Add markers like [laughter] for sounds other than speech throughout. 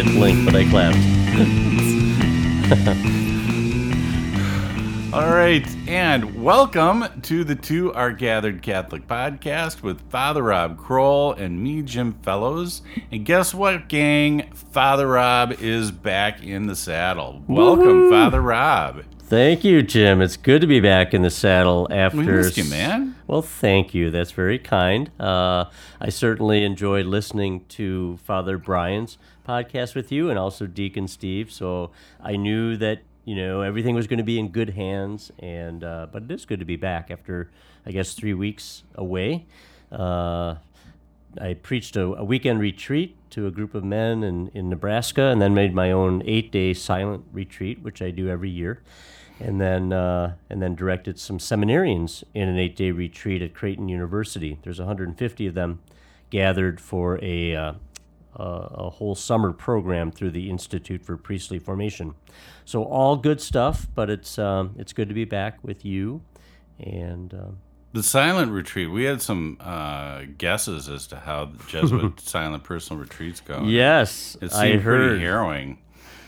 I, I didn't blink, but I clapped. [laughs] All right, and welcome to the Two Are Gathered Catholic podcast with Father Rob Kroll and me, Jim Fellows. And guess what, gang? Father Rob is back in the saddle. Welcome, Woohoo! Father Rob. Thank you, Jim. It's good to be back in the saddle after. We missed you, man. Well, thank you. That's very kind. Uh, I certainly enjoyed listening to Father Brian's podcast with you and also Deacon Steve. So I knew that you know everything was going to be in good hands. And uh, but it is good to be back after I guess three weeks away. Uh, I preached a, a weekend retreat to a group of men in, in Nebraska, and then made my own eight-day silent retreat, which I do every year, and then uh, and then directed some seminarians in an eight-day retreat at Creighton University. There's 150 of them gathered for a uh, a, whole summer program through the Institute for Priestly Formation. So all good stuff, but it's um, it's good to be back with you, and. Um, The silent retreat, we had some uh, guesses as to how the Jesuit [laughs] silent personal retreats go. Yes, It I heard. pretty harrowing.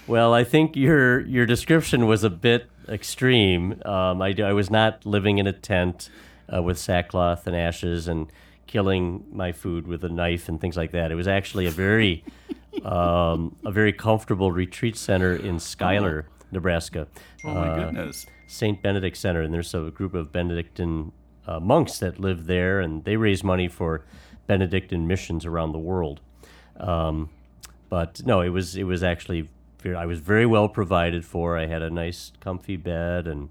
Well, I think your your description was a bit extreme. Um, I, I was not living in a tent uh, with sackcloth and ashes and killing my food with a knife and things like that. It was actually a very [laughs] um, a very comfortable retreat center in Schuyler, Nebraska. Oh, my Uh, goodness. St. Benedict Center, and there's a group of Benedictine uh, monks that live there, and they raise money for Benedictine missions around the world. Um, but no, it was it was actually I was very well provided for. I had a nice, comfy bed, and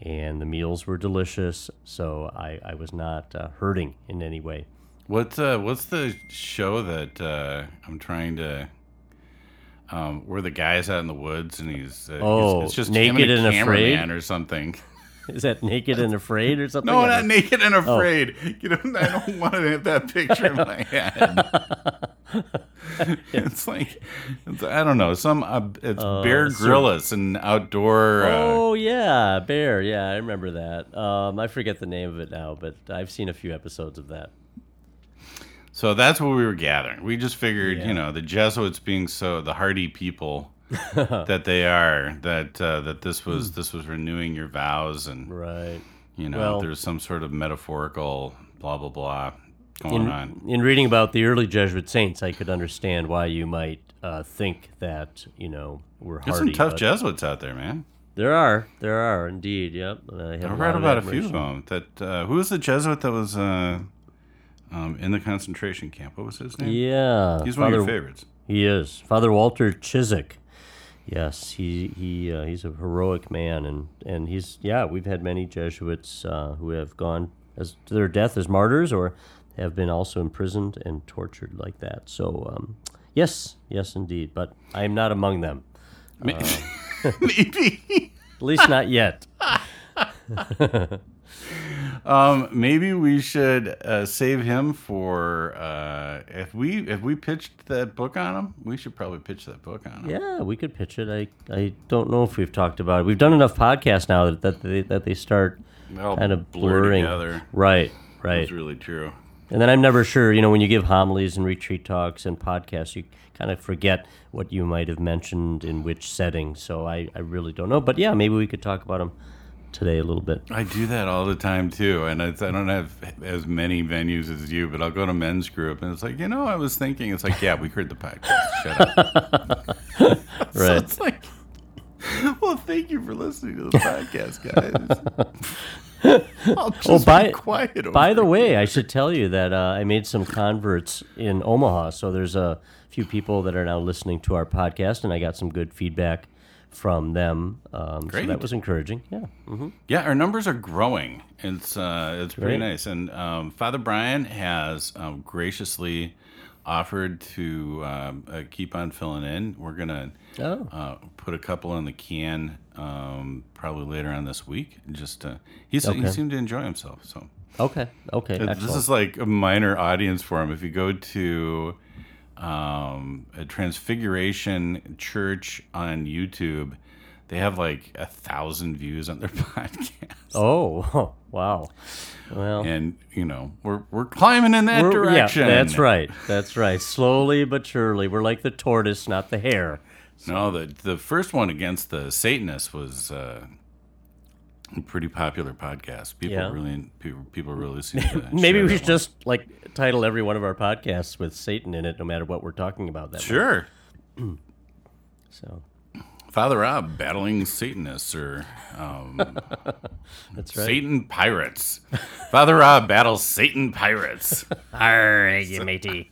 and the meals were delicious, so I, I was not uh, hurting in any way. What's uh, what's the show that uh, I'm trying to? Um, where the guy's out in the woods and he's uh, Oh, it's, it's just Naked and, a and Afraid? or something. [laughs] Is that naked and afraid or something? No, not naked and Oh. afraid. You know, I don't [laughs] want to have that picture in my head. [laughs] it's like it's, I don't know. Some uh, it's Bear so- and outdoor. Uh, Oh yeah, bear. Yeah, I remember that. Um, I forget the name of it now, but I've seen a few episodes of that. So that's what we were gathering. We just figured, Yeah. you know, the Jesuits being so the hardy people [laughs] that they are, that uh, that this was this was renewing your vows, and Right. you know, Well- there's some sort of metaphorical blah blah blah going In, on. in reading about the early Jesuit saints, I could understand why you might uh, think that you know we're There's hardy. some tough Jesuits out there, man. There are, there are indeed. Yep. I, I read about a few of them. That uh, who was the Jesuit that was uh, um, in the concentration camp? What was his name? Yeah, he's one of your favorites. He is Father Walter Ciszek. Yes, he he uh, he's a heroic man, and and he's yeah. We've had many Jesuits uh, who have gone as to their death as martyrs, or have been also imprisoned and tortured like that. So um, yes, yes, indeed. But I am not among them, [laughs] Maybe. [laughs] at least not yet. [laughs] Um, maybe we should uh, save him for uh, if we if we pitched that book on him. We should probably pitch that book on him. Yeah, we could pitch it. I I don't know if we've talked about it. We've done enough podcasts now that that they, that they start kind of blur blurring. together. Right, right. That's really true. And then I'm never sure, you know, when you give homilies and retreat talks and podcasts, you kind of forget what you might have mentioned in which setting. So I, I really don't know. But yeah, maybe we could talk about them today a little bit. I do that all the time too, and it's, I don't have as many venues as you, but I'll go to men's group, and it's like, you know, I was thinking, it's like, yeah, we heard the podcast. Shut up. [laughs] So Right. it's like, well, thank you for listening to the podcast, guys. [laughs] I'll Oh, by, be quiet. Over by the it. way, I should tell you that uh, I made some converts in Omaha. So there's a few people that are now listening to our podcast, and I got some good feedback from them. Um, so that was encouraging. Yeah. hmm Yeah, our numbers are growing. It's uh, it's pretty nice. And um, Father Brian has um, graciously offered to um, uh, keep on filling in. We're gonna Oh. uh, put a couple in the can um, probably later on this week. Just uh, he's, he seemed to enjoy himself. So Okay. Okay. Uh, Excellent. this is like a minor audience for him. If you go to um, a Transfiguration Church on YouTube, they have like a thousand views on their [laughs] podcast. oh, wow. Well, and you know we're we're climbing in that direction. Yeah, that's right. That's right. Slowly but surely, we're like the tortoise, not the hare. No, the the first one against the Satanists was uh, pretty popular podcast. People Yeah. really people, people really [laughs] seem to Maybe we should just like title every one of our podcasts with Satan in it, no matter what we're talking about. That sure. [clears throat] So Father Rob battling Satanists or um, [laughs] that's right. Satan pirates. Father Rob battles Satan pirates. [laughs] Arr, you matey.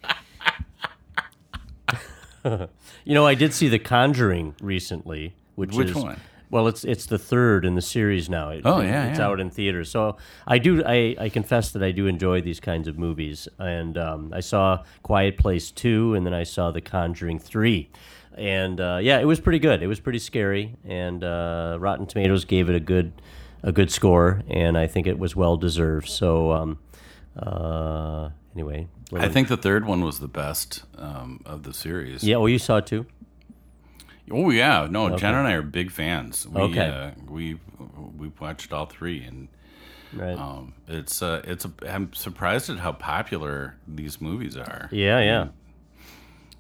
you know, I did see The Conjuring recently, which, Which is one? Well, it's it's the third in the series now. It- Oh, yeah, it's yeah. out in theaters. So I do I, I confess that I do enjoy these kinds of movies, and um, I saw Quiet Place two, and then I saw The Conjuring three. And uh, yeah, it was pretty good. It was pretty scary, and uh, Rotten Tomatoes gave it a good, a good score, and I think it was well deserved. So, um, uh, anyway, I think the third one was the best um, of the series. Yeah. Oh, you saw it too. Oh yeah, no. Jen and I are big fans. We, Okay. Uh, we we watched all three, and Right. um, it's uh, it's. A, I'm surprised at how popular these movies are. yeah. Yeah.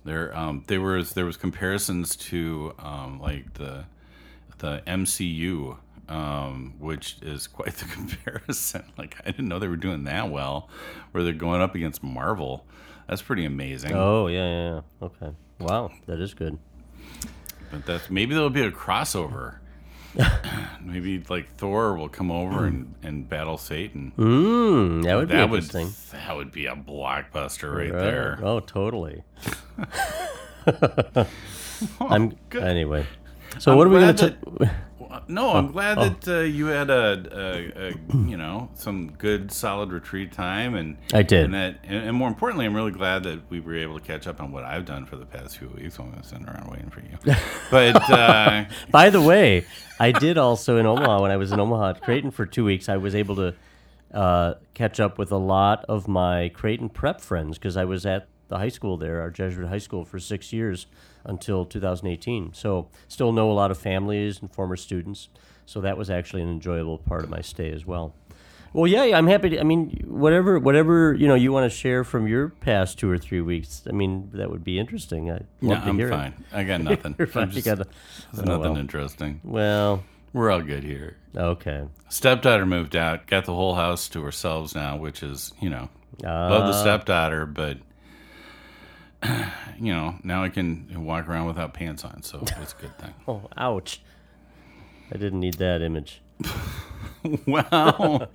There, um, there was there was comparisons to um, like the the MCU, um, which is quite the [laughs] comparison. Like I didn't know they were doing that well, where they're going up against Marvel. That's pretty amazing. Oh yeah. Yeah. yeah. Okay. Wow, that is good. But that's maybe there'll be a crossover. [laughs] maybe like Thor will come over and, and battle Satan. Mm, that would be that would interesting. that would be a blockbuster right, Right. there. Oh, totally. [laughs] I'm anyway. So I'm what are we going to? [laughs] No, I'm glad that uh, you had a, a, a you know some good solid retreat time, and I did. and that, and, and more importantly, I'm really glad that we were able to catch up on what I've done for the past few weeks. I'm going to sitting around waiting for you, [laughs] but uh, By the way, I did also in Omaha when I was in Omaha at Creighton for two weeks. I was able to uh, catch up with a lot of my Creighton prep friends because I was at the high school there, our Jesuit high school, for six years until 2018. So still know a lot of families and former students. So that was actually an enjoyable part of my stay as well. Well, yeah, yeah, I'm happy. To, I mean, whatever, whatever you know, you want to share from your past two or three weeks. I mean, that would be interesting. I'd no, I'm fine. I got [laughs] nothing. You're fine. I'm You gotta- Oh, nothing well. interesting. Well, We're all good here. okay. Stepdaughter moved out, got the whole house to ourselves now, which is you know love the Ah. stepdaughter, but [clears throat] you know now I can walk around without pants on, so it's a good thing. [laughs] Oh, ouch. I didn't need that image. [laughs] Wow.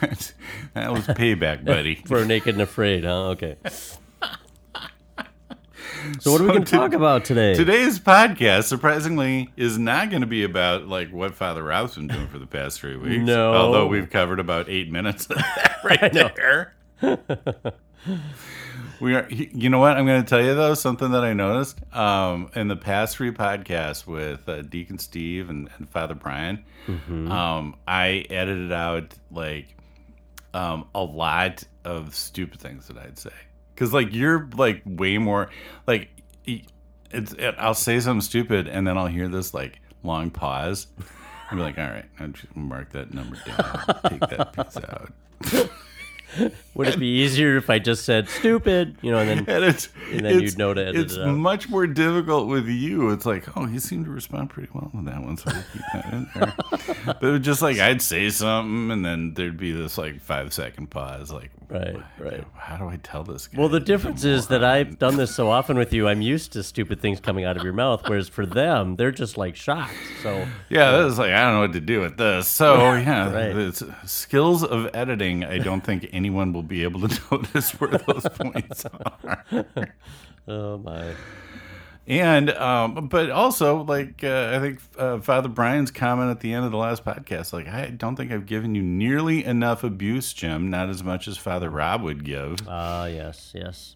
That's, that was payback, [laughs] buddy. For Naked and Afraid, huh? Okay. So what are we going to talk about today? Today's podcast, surprisingly, is not going to be about like what Father Rob's been doing for the past three weeks. No. Although we've covered about eight minutes of that right there. We are. You know what? I'm going to tell you though something that I noticed um, in the past three podcasts with uh, Deacon Steve and, and Father Brian. Mm-hmm. Um, I edited out like um, a lot of stupid things that I'd say. Cause like you're like way more like it's it, I'll say something stupid and then I'll hear this like long pause. Be like, all right, I'll just mark that number down. Take that piece out. [laughs] Would it be easier if I just said stupid, you know, and then And it's And then it's, you'd know to edit It's it out. much more difficult with you. It's like, oh, he seemed to respond pretty well with that one, so we'll keep that in there. [laughs] but it was just like I'd say something, and then there'd be this like five second pause, like, Right, right. How do I tell this guy? Well, the difference is that? I've done this so often with you, I'm used to stupid things coming out of your mouth, whereas for them, they're just like shocked. So, Yeah, that was like I don't know what to do with this. So [laughs] yeah, Right. it's skills of editing. I don't think anyone will be able to [laughs] notice where those points are. [laughs] oh my. And um, but also like uh, I think uh, Father Brian's comment at the end of the last podcast, like I don't think I've given you nearly enough abuse, Jim. Not as much as Father Rob would give. Ah, yes, yes.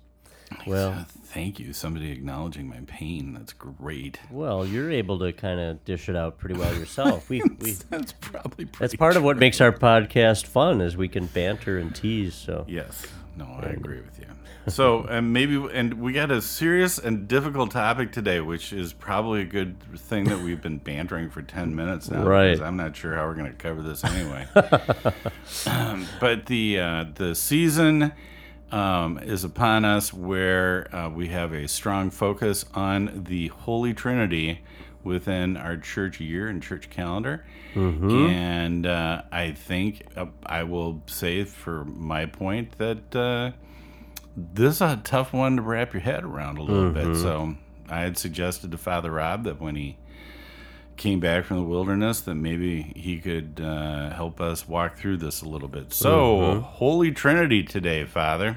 Well, Uh, thank you, somebody acknowledging my pain. That's great. well, you're able to kind of dish it out pretty well yourself. We, [laughs] we That's probably pretty that's part of what makes our podcast fun is we can banter and tease. So, Yes. No, I agree with you. So, and maybe, and we got a serious and difficult topic today, which is probably a good thing that we've been bantering for 10 minutes now. Right. I'm not sure how we're going to cover this anyway. um, [laughs] but the, uh, the season um, is upon us where uh, we have a strong focus on the Holy Trinity within our church year and church calendar. And uh, I think uh, I will say for my point that uh, this is a tough one to wrap your head around a little bit. So I had suggested to Father Rob that when he came back from the wilderness, that maybe he could uh, help us walk through this a little bit. So, Holy Trinity today, Father.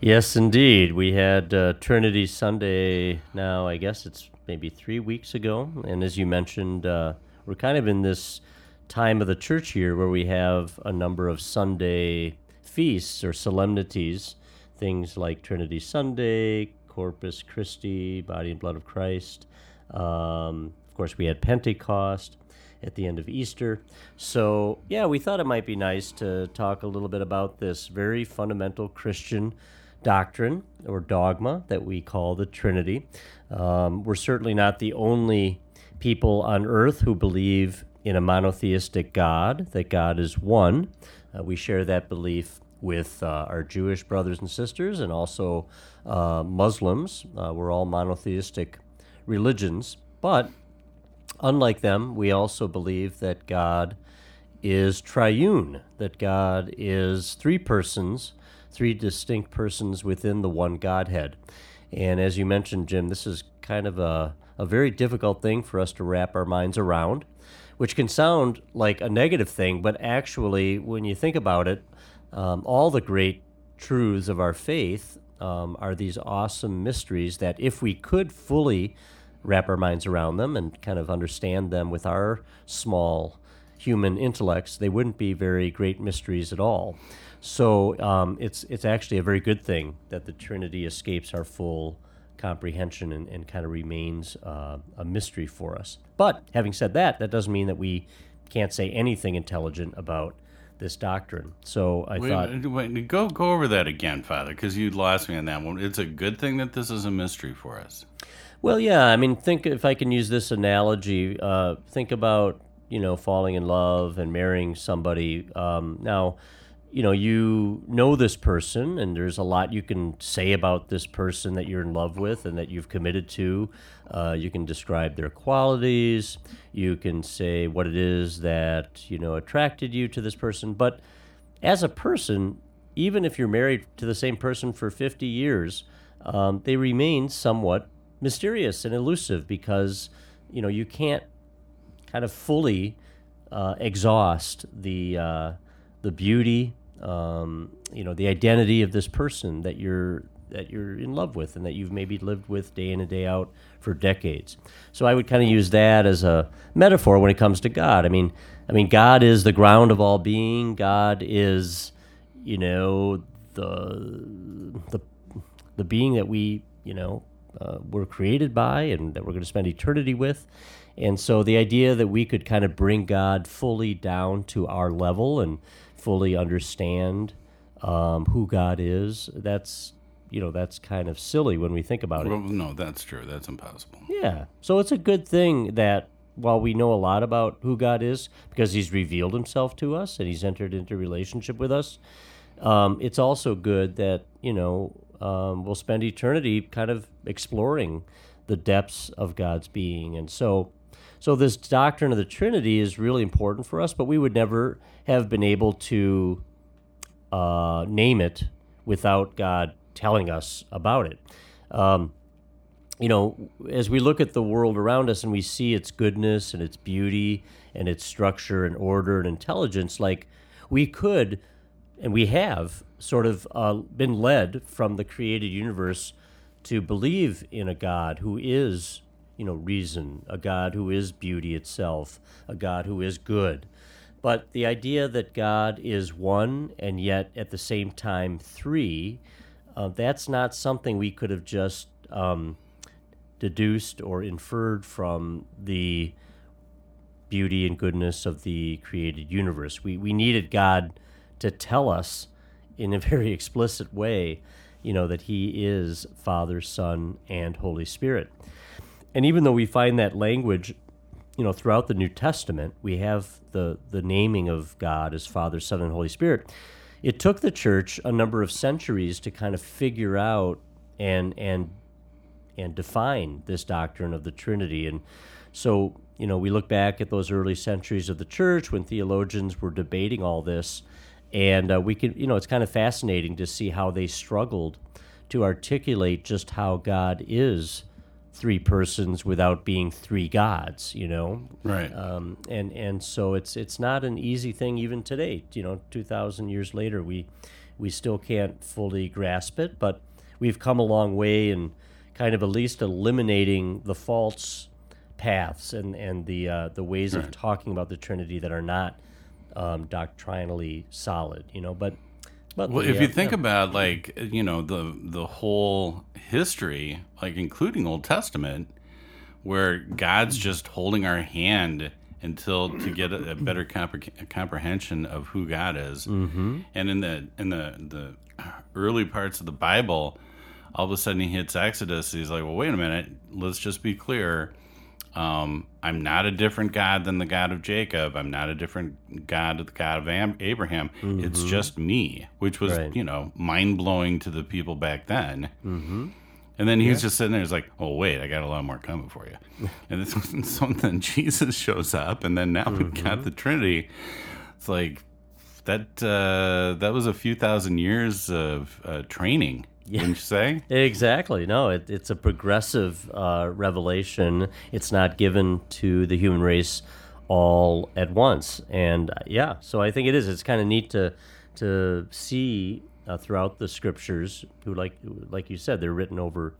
Yes, indeed. We had uh, Trinity Sunday now, I guess it's maybe three weeks ago. And as you mentioned, uh, we're kind of in this time of the church year where we have a number of Sunday feasts or solemnities, things like Trinity Sunday, Corpus Christi, Body and Blood of Christ. Um, of course, we had Pentecost at the end of Easter. So, yeah, we thought it might be nice to talk a little bit about this very fundamental Christian doctrine or dogma that we call the Trinity. Um, we're certainly not the only people on earth who believe in a monotheistic God, that God is one. Uh, we share that belief with uh, our Jewish brothers and sisters and also uh, Muslims. Uh, we're all monotheistic religions, but unlike them, we also believe that God is triune, that God is three persons, three distinct persons within the one Godhead. And as you mentioned, Jim, this is kind of a, a very difficult thing for us to wrap our minds around, which can sound like a negative thing, but actually, when you think about it, um, all the great truths of our faith um, are these awesome mysteries that if we could fully wrap our minds around them and kind of understand them with our small human intellects, they wouldn't be very great mysteries at all. So um, it's it's actually a very good thing that the Trinity escapes our full comprehension and, and kind of remains uh, a mystery for us. But having said that, that doesn't mean that we can't say anything intelligent about this doctrine. So I Wait, thought, wait, go go over that again, Father, because you lost me on that one. It's a good thing that this is a mystery for us. Well, yeah. I mean, think if I can use this analogy. Uh, think about you know falling in love and marrying somebody. Um, now, you know you know this person, and there's a lot you can say about this person that you're in love with and that you've committed to. Uh, you can describe their qualities. You can say what it is that you know attracted you to this person. But as a person, even if you're married to the same person for 50 years, um, they remain somewhat mysterious and elusive because you know you can't kind of fully uh, exhaust the uh, the beauty, um, you know, the identity of this person that you're that you're in love with and that you've maybe lived with day in and day out for decades. So I would kind of use that as a metaphor when it comes to God. I mean, I mean, God is the ground of all being. God is, you know, the the the being that we, you know, uh, were created by and that we're going to spend eternity with. And so the idea that we could kind of bring God fully down to our level and fully understand um, who God is, that's you know that's kind of silly when we think about it. Well, no, that's true. That's impossible. Yeah. So it's a good thing that while we know a lot about who God is because He's revealed Himself to us and He's entered into relationship with us, um, it's also good that you know um, we'll spend eternity kind of exploring the depths of God's being, and so. So this doctrine of the Trinity is really important for us, but we would never have been able to uh, name it without God telling us about it. Um, you know, as we look at the world around us and we see its goodness and its beauty and its structure and order and intelligence, like we could and we have sort of uh, been led from the created universe to believe in a God who is, you know, reason, a God who is beauty itself, a God who is good. But the idea that God is one and yet at the same time three, uh, that's not something we could have just um, deduced or inferred from the beauty and goodness of the created universe. We, we needed God to tell us in a very [laughs] explicit way, you know, that he is Father, Son, and Holy Spirit. And even though we find that language, you know, throughout the New Testament, we have the, the naming of God as Father, Son, and Holy Spirit. It took the church a number of centuries to kind of figure out and and and define this doctrine of the Trinity. And so, you know, we look back at those early centuries of the church when theologians were debating all this, and uh, we can, you know, it's kind of fascinating to see how they struggled to articulate just how God is three persons without being three gods, you know. Right. Um, and and so it's it's not an easy thing even today. You know, two thousand years later, we we still can't fully grasp it, but we've come a long way in kind of at least eliminating the false paths and and the uh, the ways Right. of talking about the Trinity that are not um, doctrinally solid. You know, but. But Well, the, if uh, you think yeah. about like you know the the whole history, like including Old Testament, where God's just holding our hand until to get a, a better compre- comprehension of who God is, mm-hmm. and in the in the the early parts of the Bible, all of a sudden he hits Exodus. He's like, well, wait a minute, let's just be clear. Um, I'm not a different God than the God of Jacob. I'm not a different God than the God of Am- Abraham. It's just me, which was, Right. you know, mind blowing to the people back then. Mm-hmm. And then he's just sitting there. He's like, "Oh wait, I got a lot more coming for you." [laughs] and this, [laughs] so then Jesus shows up, and then now we've got the Trinity. It's like that. Uh, that was a few thousand years of uh, training. Wouldn't you say? Exactly. No, it, it's a progressive uh, revelation. It's not given to the human race all at once. And uh, yeah, so I think it is. It's kind of neat to to see uh, throughout the scriptures, who like like you said, they're written over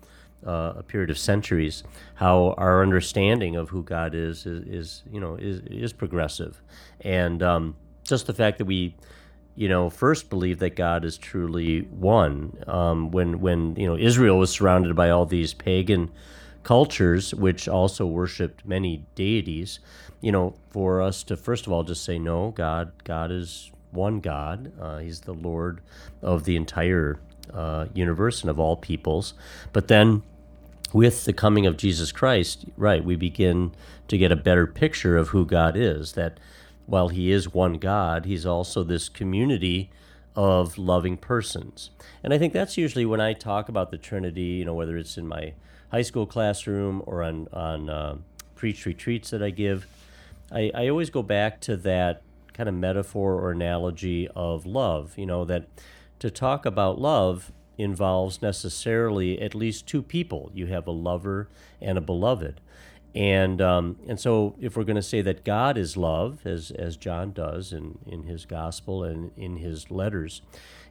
uh, a period of centuries. How our understanding of who God is is, is you know is is progressive, and um, just the fact that we you know, first believe that God is truly one. Um, when when you know Israel was surrounded by all these pagan cultures, which also worshipped many deities, you know, for us to first of all just say no, God, God is one God. Uh, he's the Lord of the entire uh, universe and of all peoples. But then with the coming of Jesus Christ, right, we begin to get a better picture of who God is. That while He is one God, He's also this community of loving persons. And I think that's usually when I talk about the Trinity, you know, whether it's in my high school classroom or on, on uh, preach retreats that I give, I, I always go back to that kind of metaphor or analogy of love, you know, that to talk about love involves necessarily at least two people. You have a lover and a beloved. And um, and so if we're going to say that God is love, as as John does in, in his gospel and in his letters,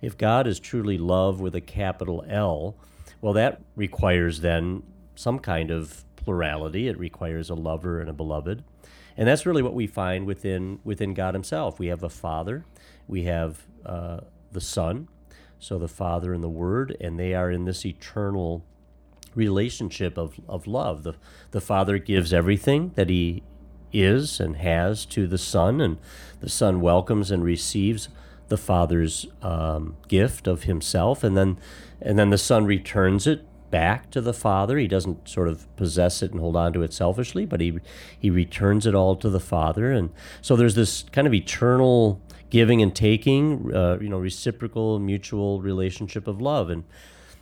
if God is truly love with a capital L, well, that requires then some kind of plurality. It requires a lover and a beloved. And that's really what we find within within God Himself. We have a Father, we have uh, the Son, so the Father and the Word, and they are in this eternal relationship of, of love. The, the Father gives everything that He is and has to the Son, and the Son welcomes and receives the Father's um, gift of Himself, and then and then the Son returns it back to the Father. He doesn't sort of possess it and hold on to it selfishly, but he he returns it all to the Father, and so there's this kind of eternal giving and taking, uh, you know, reciprocal, mutual relationship of love, and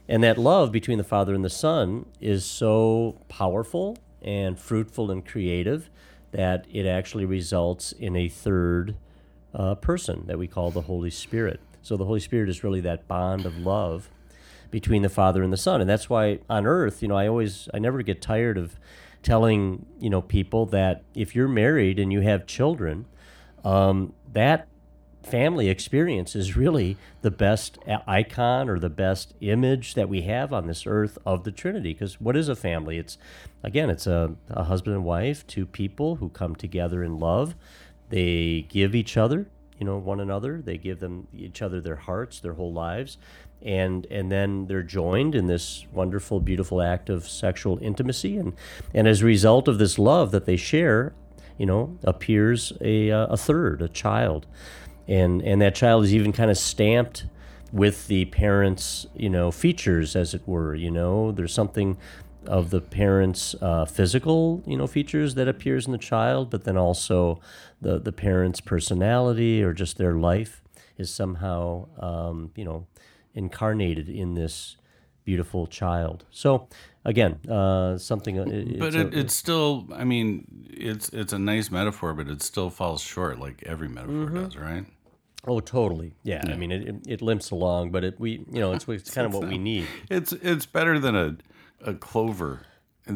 and that love between the Father and the Son is so powerful and fruitful and creative that it actually results in a third uh, person that we call the Holy Spirit. So the Holy Spirit is really that bond of love between the Father and the Son, and that's why on Earth, you know, I always, I never get tired of telling you know people that if you're married and you have children, um, that family experience is really the best icon or the best image that we have on this earth of the Trinity. Because what is a family? It's again, it's a, a husband and wife, two people who come together in love. They give each other, you know, one another. They give them each other their hearts, their whole lives, and and then they're joined in this wonderful, beautiful act of sexual intimacy. And and as a result of this love that they share, you know, appears a a third, a child and and that child is even kind of stamped with the parents, you know, features, as it were. You know, there's something of the parents' uh, physical, you know, features that appears in the child, but then also the the parents' personality or just their life is somehow, um, you know, incarnated in this beautiful child. So again, uh, something. uh, It, But it's it, a- it's still, I mean, it's it's a nice metaphor, but it still falls short, like every metaphor Mm-hmm. does, right? Oh, totally. Yeah, I mean, it, it, it limps along, but it we you know it's, it's kind of what we need. It's it's better than a a clover. [laughs]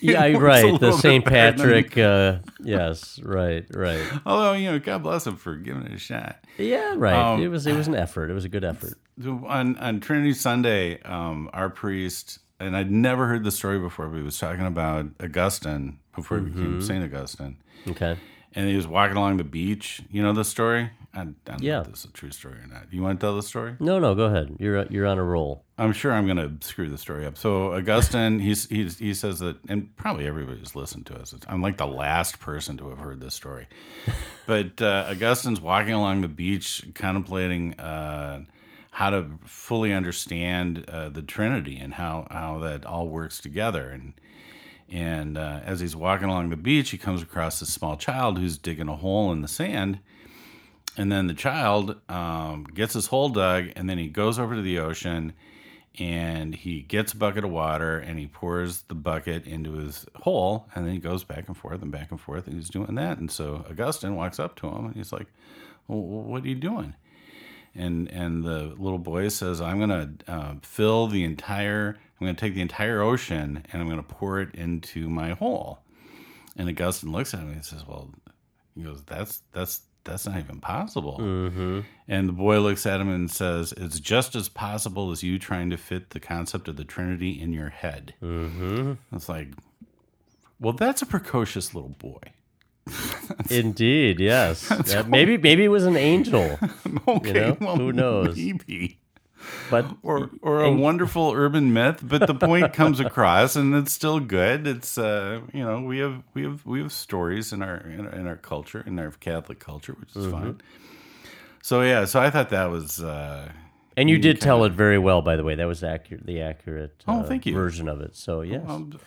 Yeah, right. The St. Patrick. [laughs] Uh, yes, right, right. Although you know, God bless him for giving it a shot. Yeah, right. Um, it was it was an effort. It was a good effort. on on Trinity Sunday, um, our priest and I'd never heard the story before, but he was talking about Augustine before he became Mm-hmm. Saint Augustine, Okay. and he was walking along the beach. You know the story? I, I don't know if this is a true story or not. You want to tell the story? No, no, go ahead. You're you're on a roll. I'm sure I'm going to screw the story up. So Augustine, [laughs] he's, he's he says that, and probably everybody's listened to us. I'm like the last person to have heard this story. [laughs] but uh, Augustine's walking along the beach, contemplating uh, how to fully understand uh, the Trinity and how how that all works together. And and uh, as he's walking along the beach, he comes across this small child who's digging a hole in the sand. And then the child um, gets his hole dug, and then he goes over to the ocean and he gets a bucket of water and he pours the bucket into his hole, and then he goes back and forth and back and forth, and he's doing that. And so Augustine walks up to him and he's like, well, "What are you doing?" And and the little boy says, "I'm gonna uh, fill the entire. I'm gonna take the entire ocean and I'm gonna pour it into my hole." And Augustine looks at him and he says, "Well," he goes, "That's that's." That's not even possible. And the boy looks at him and says, It's just as possible as you trying to fit the concept of the Trinity in your head. Mm-hmm. It's like, well, that's a precocious little boy. [laughs] Indeed, yes. Yeah, maybe maybe it was an angel, [laughs] Okay, know, who knows? Maybe. But [laughs] Or, or a wonderful urban myth, but the point comes across, and it's still good. It's uh, you know, we have we have we have stories in our in our, in our culture, in our Catholic culture, which is Mm-hmm. fine. So yeah, so I thought that was uh, and you did tell it very well, by the way. That was accurate, the accurate Oh, uh, thank you. version of it. So yes,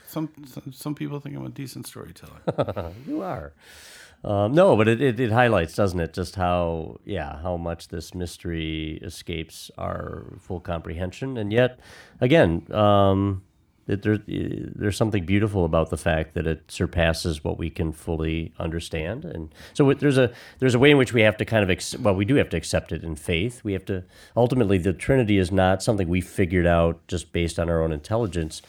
some, some some people think I'm a decent storyteller. [laughs] you are. Um, no, but it, it, it highlights, doesn't it, just how yeah how much this mystery escapes our full comprehension, and yet again, um, it, there, there's something beautiful about the fact that it surpasses what we can fully understand, and so there's a there's a way in which we have to kind of ex- well we do have to accept it in faith. We have to ultimately the Trinity is not something we figured out just based on our own intelligence.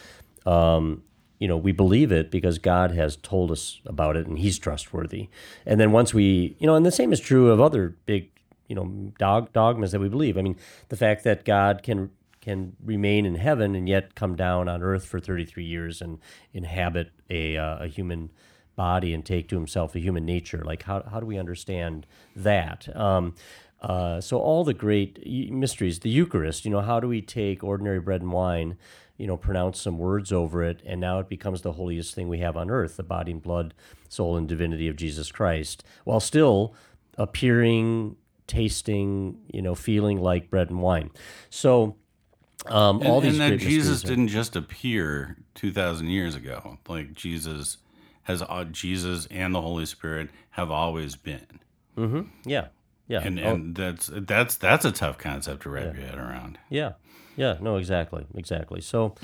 Um, you know, we believe it because God has told us about it and he's trustworthy. And then once we, you know, and the same is true of other big, you know, dog, dogmas that we believe. I mean, the fact that God can can remain in heaven and yet come down on earth for 33 years and inhabit a, uh, a human body and take to himself a human nature. Like, how, how do we understand that? Um, uh, so all the great mysteries, the Eucharist, you know, how do we take ordinary bread and wine, you know, pronounce some words over it, and now it becomes the holiest thing we have on earth, the body and blood, soul and divinity of Jesus Christ, while still appearing, tasting, you know, feeling like bread and wine. So um, all and, these and that Jesus are- didn't just appear two thousand years ago. Like Jesus has uh, Jesus and the Holy Spirit have always been, yeah, yeah, and Oh, and that's that's that's a tough concept to wrap your head around. Yeah, yeah, no, exactly, exactly. So,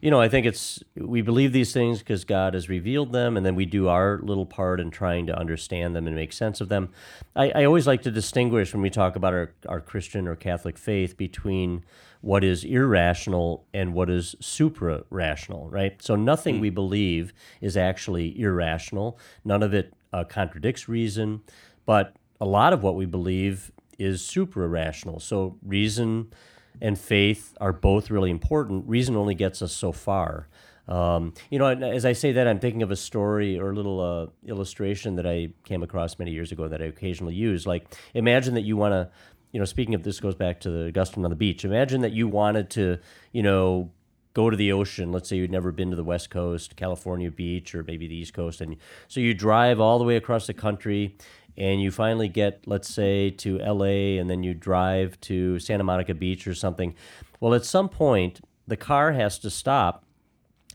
you know, I think it's we believe these things because God has revealed them, and then we do our little part in trying to understand them and make sense of them. I, I always like to distinguish when we talk about our, our Christian or Catholic faith between what is irrational and what is supra rational, right? So nothing we believe is actually irrational. None of it uh, contradicts reason, but a lot of what we believe is supra rational. So reason and faith are both really important. Reason only gets us so far. Um, you know, as I say that, I'm thinking of a story or a little uh, illustration that I came across many years ago that I occasionally use. Like, imagine that you want to, you know, speaking of this goes back to the Augustine on the beach. Imagine that you wanted to, you know, go to the ocean. Let's say you'd never been to the West Coast, California beach, or maybe the East Coast, and so you drive all the way across the country, and you finally get, let's say, to LA and then you drive to Santa Monica Beach or something. Well, at some point, the car has to stop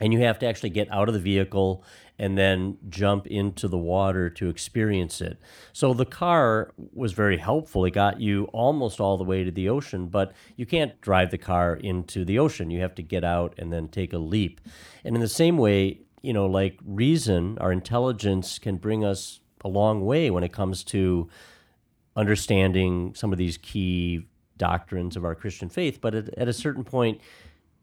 and you have to actually get out of the vehicle and then jump into the water to experience it. So the car was very helpful. It got you almost all the way to the ocean, but you can't drive the car into the ocean. You have to get out and then take a leap. And in the same way, you know, like reason, our intelligence can bring us a long way when it comes to understanding some of these key doctrines of our Christian faith. But at, at a certain point,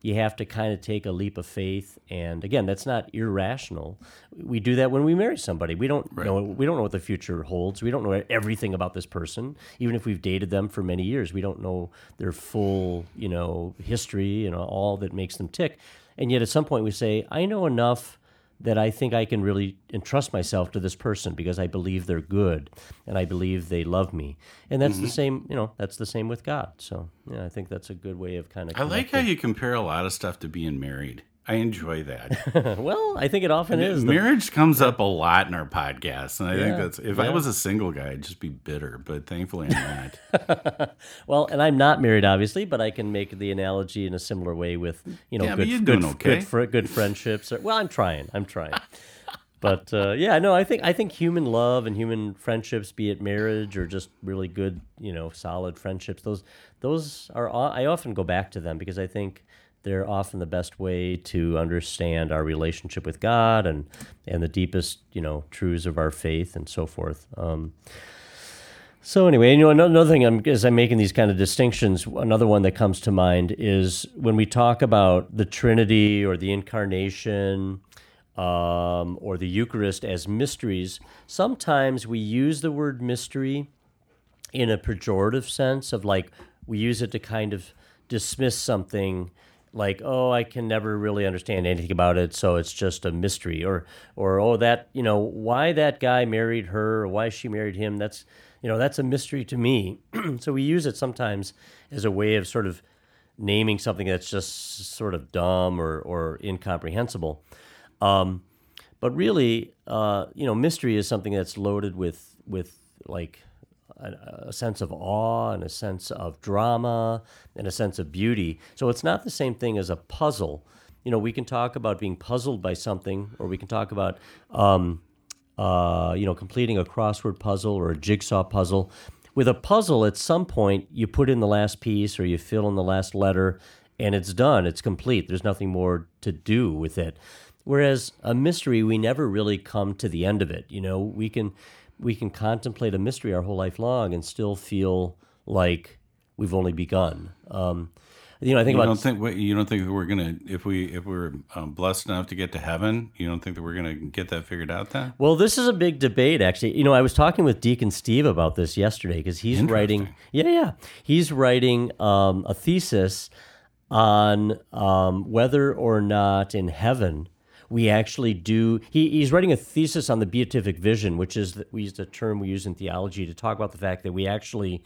you have to kind of take a leap of faith. And again that's not irrational. We do that when we marry somebody. We don't right. know we don't know what the future holds. We don't know everything about this person. Even if we've dated them for many years we don't know their full you know history and all that makes them tick. And yet at some point we say i know enough that I think I can really entrust myself to this person because I believe they're good and I believe they love me. And that's mm-hmm. the same, you know, that's the same with God. So, yeah, I think that's a good way of kind of I like how you compare a lot of stuff to being married. I enjoy that. [laughs] well, I think it often is. Marriage the, comes up a lot in our podcast, and I yeah, think that's if yeah. I was a single guy, I'd just be bitter. But thankfully, I'm not. [laughs] well, and I'm not married, obviously, but I can make the analogy in a similar way with you know yeah, good, good, okay. good, good, good friendships. Or, well, I'm trying. I'm trying. but uh, yeah, no, I think I think human love and human friendships, be it marriage or just really good, you know, solid friendships, those those are I often go back to them because I think they're often the best way to understand our relationship with God and and the deepest you know truths of our faith and so forth. Um, so anyway, you know, another thing I'm, as I'm making these kind of distinctions, another one that comes to mind is when we talk about the Trinity or the Incarnation um, or the Eucharist as mysteries. Sometimes we use the word mystery in a pejorative sense of like we use it to kind of dismiss something like oh i can never really understand anything about it so it's just a mystery or or oh that you know why that guy married her or why she married him that's you know that's a mystery to me. [clears throat] So we use it sometimes as a way of sort of naming something that's just sort of dumb or or incomprehensible. Um, but really uh, you know mystery is something that's loaded with with like a, a, sense of awe and a sense of drama and a sense of beauty. So it's not the same thing as a puzzle. You know, we can talk about being puzzled by something, or we can talk about, um, uh, you know, completing a crossword puzzle or a jigsaw puzzle. With a puzzle, at some point, you put in the last piece or you fill in the last letter, and it's done. It's complete. There's nothing more to do with it. Whereas a mystery, we never really come to the end of it. You know, we can we can contemplate a mystery our whole life long and still feel like we've only begun. Um, you know, I think you about. Don't think you don't think that we're gonna if we if we're um, blessed enough to get to heaven, you don't think that we're gonna get that figured out then? Well, this is a big debate, actually. You know, I was talking with Deacon Steve about this yesterday because he's writing. Yeah, yeah, he's writing um, a thesis on um, whether or not in heaven we actually do. He, he's writing a thesis on the beatific vision, which is the, we use the term we use in theology to talk about the fact that we actually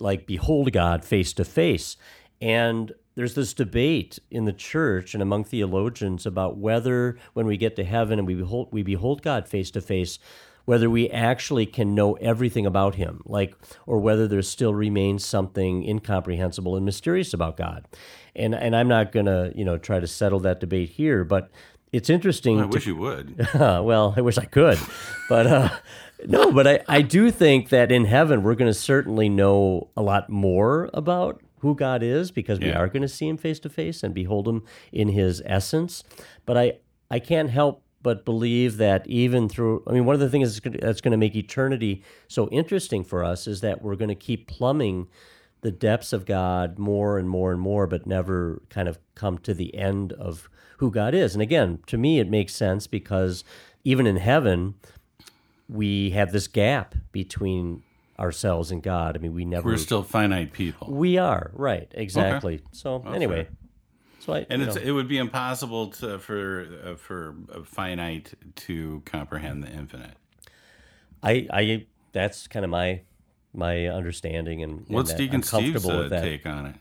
like behold God face to face. And there's this debate in the church and among theologians about whether when we get to heaven and we behold we behold God face to face, whether we actually can know everything about him, like or whether there still remains something incomprehensible and mysterious about God. And and I'm not to, you know, try to settle that debate here, but it's interesting. Well, I to, wish you would. [laughs] well, I wish I could, but uh, no. But I, I do think that in heaven we're going to certainly know a lot more about who God is because we are going to see Him face to face and behold Him in His essence. But I I can't help but believe that even through I mean one of the things that's going to make eternity so interesting for us is that we're going to keep plumbing the depths of God more and more and more, but never kind of come to the end of who God is. And again, to me, it makes sense because even in heaven, we have this gap between ourselves and God. I mean, we never. We're still finite people. We are right, exactly. Okay. So anyway, so I and it's, it would be impossible to, for uh, for a finite to comprehend the infinite. I I that's kind of my my understanding and, what's and Deacon Steve's uh, take on it?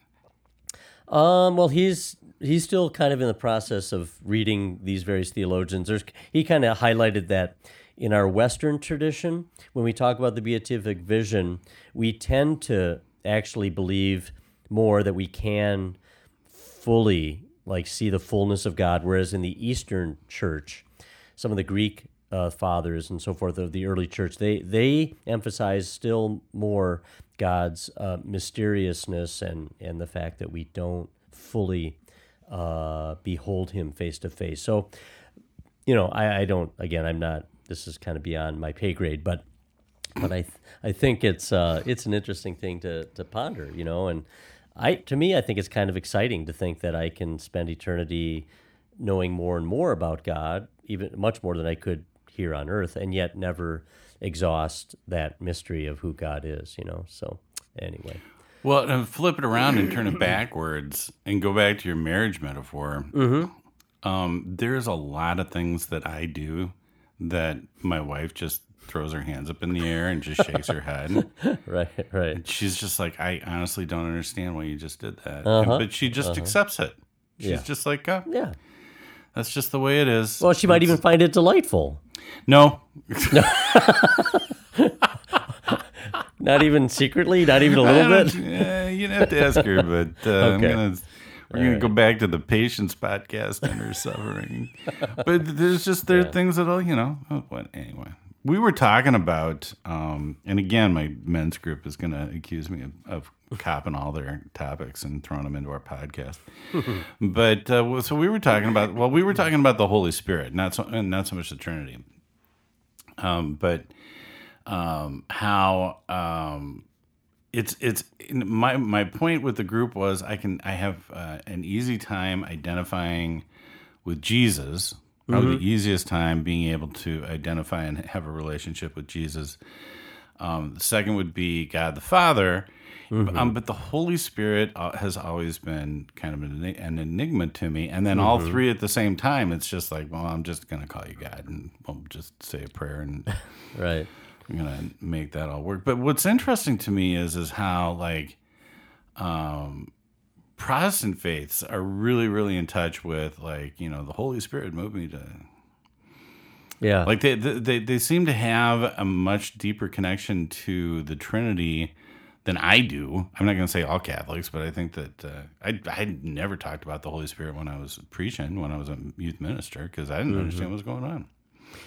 Um, well, he's he's still kind of in the process of reading these various theologians. There's, he kind of highlighted that in our Western tradition, when we talk about the beatific vision, we tend to actually believe more that we can fully like see the fullness of God, whereas in the Eastern Church, some of the Greek uh, fathers and so forth of the early church, they they emphasize still more God's uh, mysteriousness and and the fact that we don't fully uh, behold Him face to face. So, you know, I, I don't. Again, I'm not. This is kind of beyond my pay grade, but but I th- I think it's uh, it's an interesting thing to to ponder. You know, and I to me I think it's kind of exciting to think that I can spend eternity knowing more and more about God, even much more than I could here on earth, and yet never exhaust that mystery of who God is. You know, so anyway. Well, and flip it around and turn it [clears throat] backwards and go back to your marriage metaphor. Mm-hmm. Um, there's a lot of things that I do that my wife just throws her hands up in the air and just shakes her head. [laughs] Right, right. She's just like, I honestly don't understand why you just did that. Uh-huh. But she just accepts it. She's Yeah. just like, oh, Yeah. That's just the way it is. Well, she might even find it delightful. no. [laughs] Not even secretly, not even a little bit. Yeah, you'd have to ask her, but [laughs] uh, I'm Okay. gonna we're gonna go back to the patience podcast and her suffering. But there's just there are things that'll you know oh, what anyway. We were talking about, um, and again, my men's group is gonna accuse me of, of copping all their topics and throwing them into our podcast. [laughs] but uh, so we were talking about well, we were talking about the Holy Spirit, not so and not so much the Trinity, um, but um, how um, it's it's my my point with the group was I can I have uh, an easy time identifying with Jesus. Probably the easiest time being able to identify and have a relationship with Jesus. Um, the second would be God the Father. Um, but the Holy Spirit uh, has always been kind of an, an enigma to me. And then all three at the same time, it's just like, well, I'm just going to call you God and we'll just say a prayer and [laughs] Right. I'm gonna make that all work. But what's interesting to me is is how like um Protestant faiths are really, really in touch with like, you know, the Holy Spirit moved me to Yeah. like they they they seem to have a much deeper connection to the Trinity than I do. I'm not going to say all Catholics, but I think that uh, I I never talked about the Holy Spirit when I was preaching, when I was a youth minister, because I didn't understand what was going on.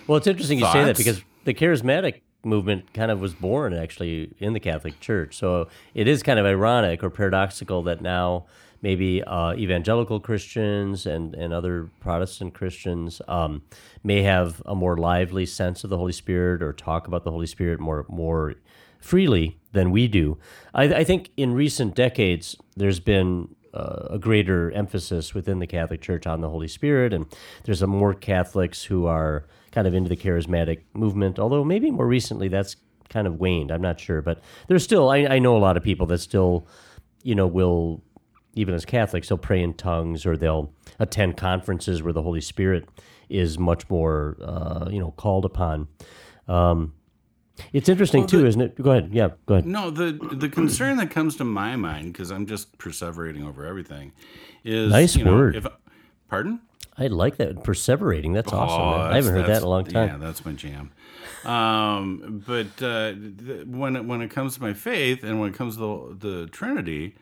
Well, it's interesting you say that because the charismatic movement kind of was born actually in the Catholic Church. So it is kind of ironic or paradoxical that now maybe uh, evangelical Christians and, and other Protestant Christians um, may have a more lively sense of the Holy Spirit or talk about the Holy Spirit more more freely than we do. I, I think in recent decades there's been uh, a greater emphasis within the Catholic Church on the Holy Spirit, and there's a more Catholics who are kind of into the charismatic movement. Although maybe more recently that's kind of waned. I'm not sure, but there's still I, I know a lot of people that still, you know, will even as Catholics they'll pray in tongues or they'll attend conferences where the Holy Spirit is much more uh, you know called upon. Um, it's interesting too, isn't it? Go ahead. Yeah, go ahead. No, the the concern that comes to my mind because I'm just perseverating over everything is Nice you know, word. If, pardon? I like that perseverating. That's awesome. Oh, man. I haven't heard that in a long time. Yeah, that's my jam. Um, but uh, th- when it, when it comes to my faith and when it comes to the, the Trinity,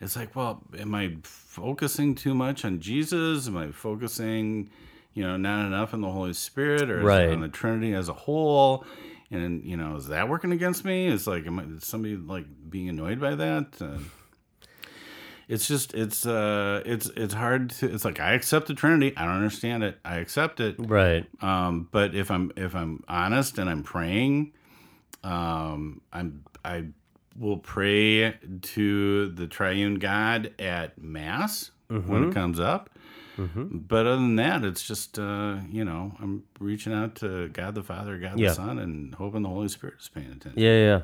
it's like, well, am I focusing too much on Jesus? Am I focusing, you know, not enough on the Holy Spirit or is Right. on the Trinity as a whole? And you know, is that working against me? It's like, am I is somebody like being annoyed by that? Uh, it's just it's uh it's it's hard to it's like I accept the Trinity. I don't understand it. I accept it. Right. Um, but if I'm if I'm honest and I'm praying, um, I'm I will pray to the Triune God at Mass when it comes up. But other than that, it's just uh, you know I'm reaching out to God the Father, God Yeah. the Son, and hoping the Holy Spirit is paying attention. Yeah, yeah.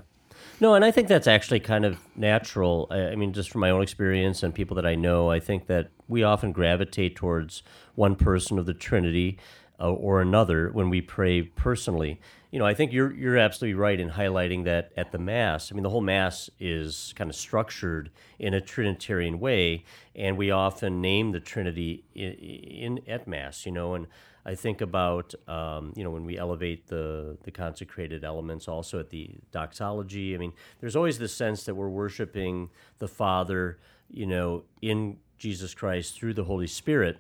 No, and I think that's actually kind of natural. I, I mean, just from my own experience and people that I know, I think that we often gravitate towards one person of the Trinity uh, or another when we pray personally. You know, I think you're you're absolutely right in highlighting that at the Mass. I mean, the whole Mass is kind of structured in a Trinitarian way, and we often name the Trinity in, in at Mass. You know, and I think about um, you know when we elevate the the consecrated elements also at the doxology. I mean, there's always this sense that we're worshiping the Father, you know, in Jesus Christ through the Holy Spirit.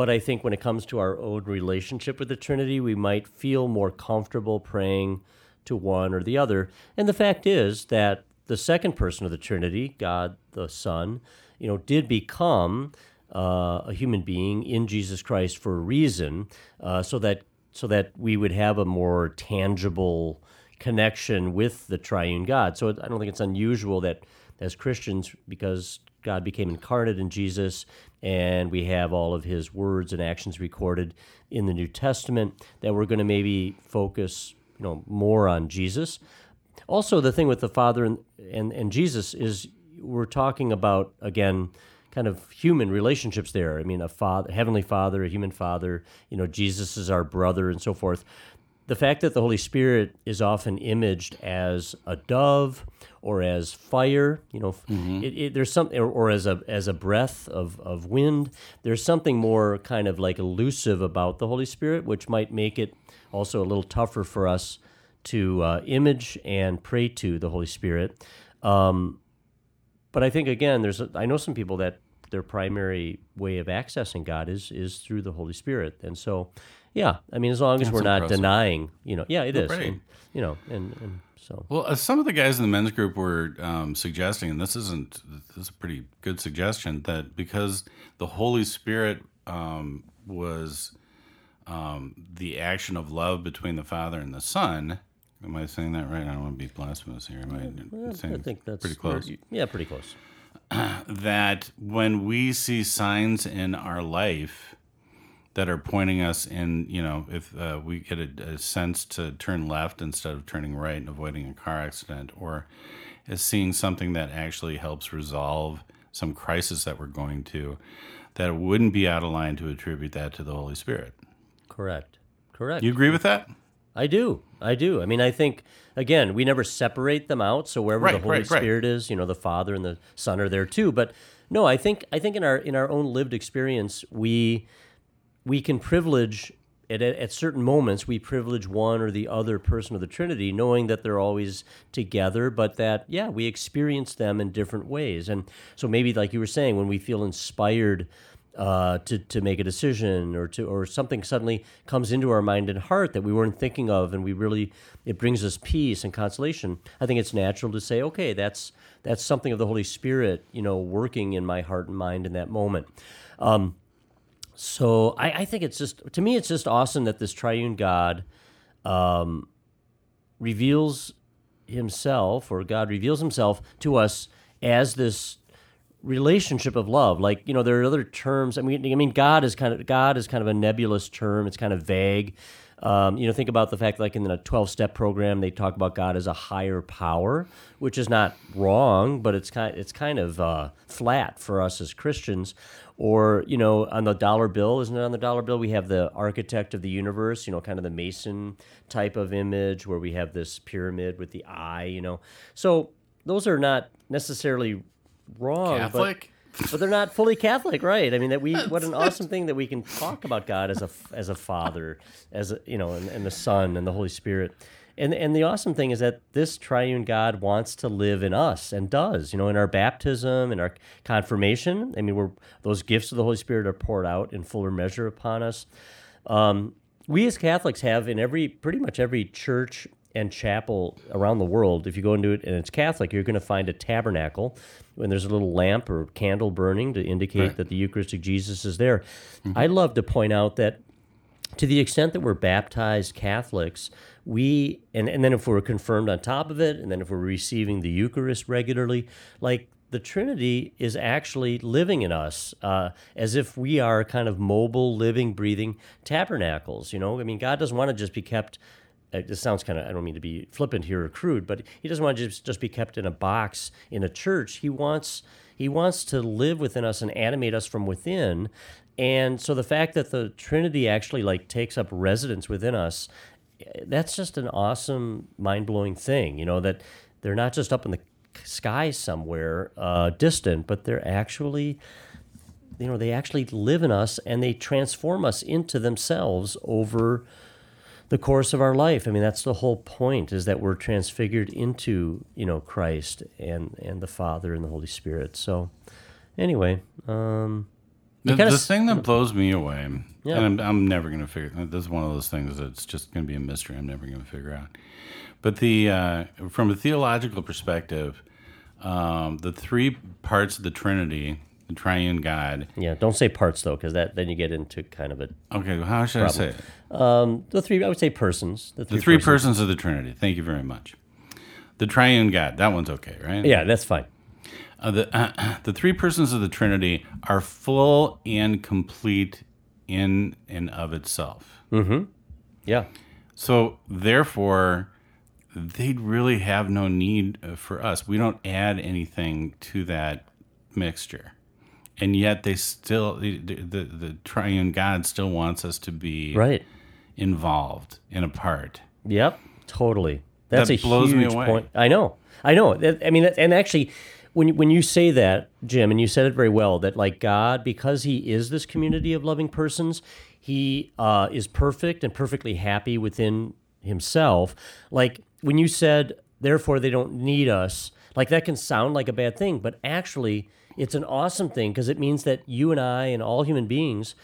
But I think when it comes to our own relationship with the Trinity, we might feel more comfortable praying to one or the other. And the fact is that the second person of the Trinity, God the Son, you know, did become uh, a human being in Jesus Christ for a reason, uh, so that so that we would have a more tangible connection with the triune God. So I don't think it's unusual that as Christians, because God became incarnate in Jesus, and we have all of His words and actions recorded in the New Testament, that we're going to maybe focus, you know, more on Jesus. Also, the thing with the Father and, and, and Jesus is we're talking about again kind of human relationships there. I mean, a father, heavenly father, a human father, you know, Jesus is our brother and so forth. The fact that the Holy Spirit is often imaged as a dove or as fire, you know, mm-hmm. it, it, there's something, or, or, as a as a breath of, of wind. There's something more kind of like elusive about the Holy Spirit, which might make it also a little tougher for us to uh, image and pray to the Holy Spirit. Um, but I think again, there's a, I know some people that their primary way of accessing God is is through the Holy Spirit, and so yeah, I mean, as long as That's we're not impressive. denying, you know, yeah, it is, and, you know, and, and so. Well, uh, some of the guys in the men's group were um, suggesting, and this isn't this is a pretty good suggestion, that because the Holy Spirit um, was um, the action of love between the Father and the Son, Am I saying that right? I don't want to be blasphemous here. Am I, well, I think that's pretty close. Yeah, pretty close. [clears throat] that when we see signs in our life that are pointing us in, you know, if uh, we get a, a, sense to turn left instead of turning right and avoiding a car accident, or is seeing something that actually helps resolve some crisis that we're going to, that it wouldn't be out of line to attribute that to the Holy Spirit. Correct. Correct. You agree with that? I do. I do. I mean, I think again, we never separate them out. So wherever right, the Holy right, Spirit right. is, you know, the Father and the Son are there too. But no, I think I think in our in our own lived experience, we we can privilege at, at certain moments we privilege one or the other person of the Trinity, knowing that they're always together, but that yeah, we experience them in different ways. And so maybe like you were saying, when we feel inspired uh, to to make a decision or to or something suddenly comes into our mind and heart that we weren't thinking of and we really it brings us peace and consolation i think it's natural to say okay that's that's something of the holy spirit you know working in my heart and mind in that moment um, so I, I think it's just to me it's just awesome that this triune god um, reveals himself or god reveals himself to us as this relationship of love. Like you know there are other terms. I mean i mean god is kind of god is kind of a nebulous term. It's kind of vague um, you know think about the fact like in the 12 step program they talk about god as a higher power which is not wrong but it's kind it's kind of uh, flat for us as christians or you know on the dollar bill isn't it on the dollar bill we have the architect of the universe you know kind of the mason type of image where we have this pyramid with the eye you know so those are not necessarily wrong. Catholic? But, but they're not fully Catholic, right? I mean, that we what an awesome thing that we can talk about God as a as a Father, as a, you know, and, and the Son and the Holy Spirit. And, and the awesome thing is that this triune God wants to live in us and does, you know, in our baptism, in our confirmation. I mean, we're, those gifts of the Holy Spirit are poured out in fuller measure upon us. Um, we as Catholics have in every, pretty much every church and chapel around the world, if you go into it and it's Catholic, you're going to find a tabernacle when there's a little lamp or candle burning to indicate right. that the Eucharistic Jesus is there. Mm-hmm. I love to point out that to the extent that we're baptized Catholics, we and, and then if we're confirmed on top of it, and then if we're receiving the Eucharist regularly, like the Trinity is actually living in us uh, as if we are kind of mobile, living, breathing tabernacles. You know, I mean, God doesn't want to just be kept this sounds kind of I don't mean to be flippant here or crude, but he doesn't want to just, just be kept in a box in a church. He wants he wants to live within us and animate us from within. And so the fact that the Trinity actually like takes up residence within us, that's just an awesome, mind blowing thing. You know that they're not just up in the sky somewhere uh, distant, but they're actually you know they actually live in us and they transform us into themselves over the course of our life. I mean, that's the whole point is that we're transfigured into, you know, Christ and and the Father and the Holy Spirit. So anyway, um The, the thing that blows me away, Yeah. and I'm, I'm never going to figure. This is one of those things that's just going to be a mystery. I'm never going to figure out. But the uh, from a theological perspective, um, the three parts of the Trinity, the Triune God. yeah, don't say parts though, because that then you get into kind of a Okay, well, how should I say it? um, the three. I would say persons. The three, The three persons. persons of the Trinity. Thank you very much. The Triune God. That one's okay, right? Yeah, that's fine. Uh, the [clears throat] the three persons of the Trinity are full and complete in and of itself. Mm-hmm. Yeah, So therefore, they'd really have no need uh, for us. We don't add anything to that mixture, and yet they still the the, the triune God still wants us to be right. involved and a part. Yep, totally. That's That a blows me huge away. point. I know, I know. I mean, and actually, when you- when you say that, Jim, and you said it very well, that like God, because He is this community of loving persons, He uh, is perfect and perfectly happy within Himself. Like when you said, therefore they don't need us. Like that can sound like a bad thing, but actually, it's an awesome thing because it means that you and I and all human beings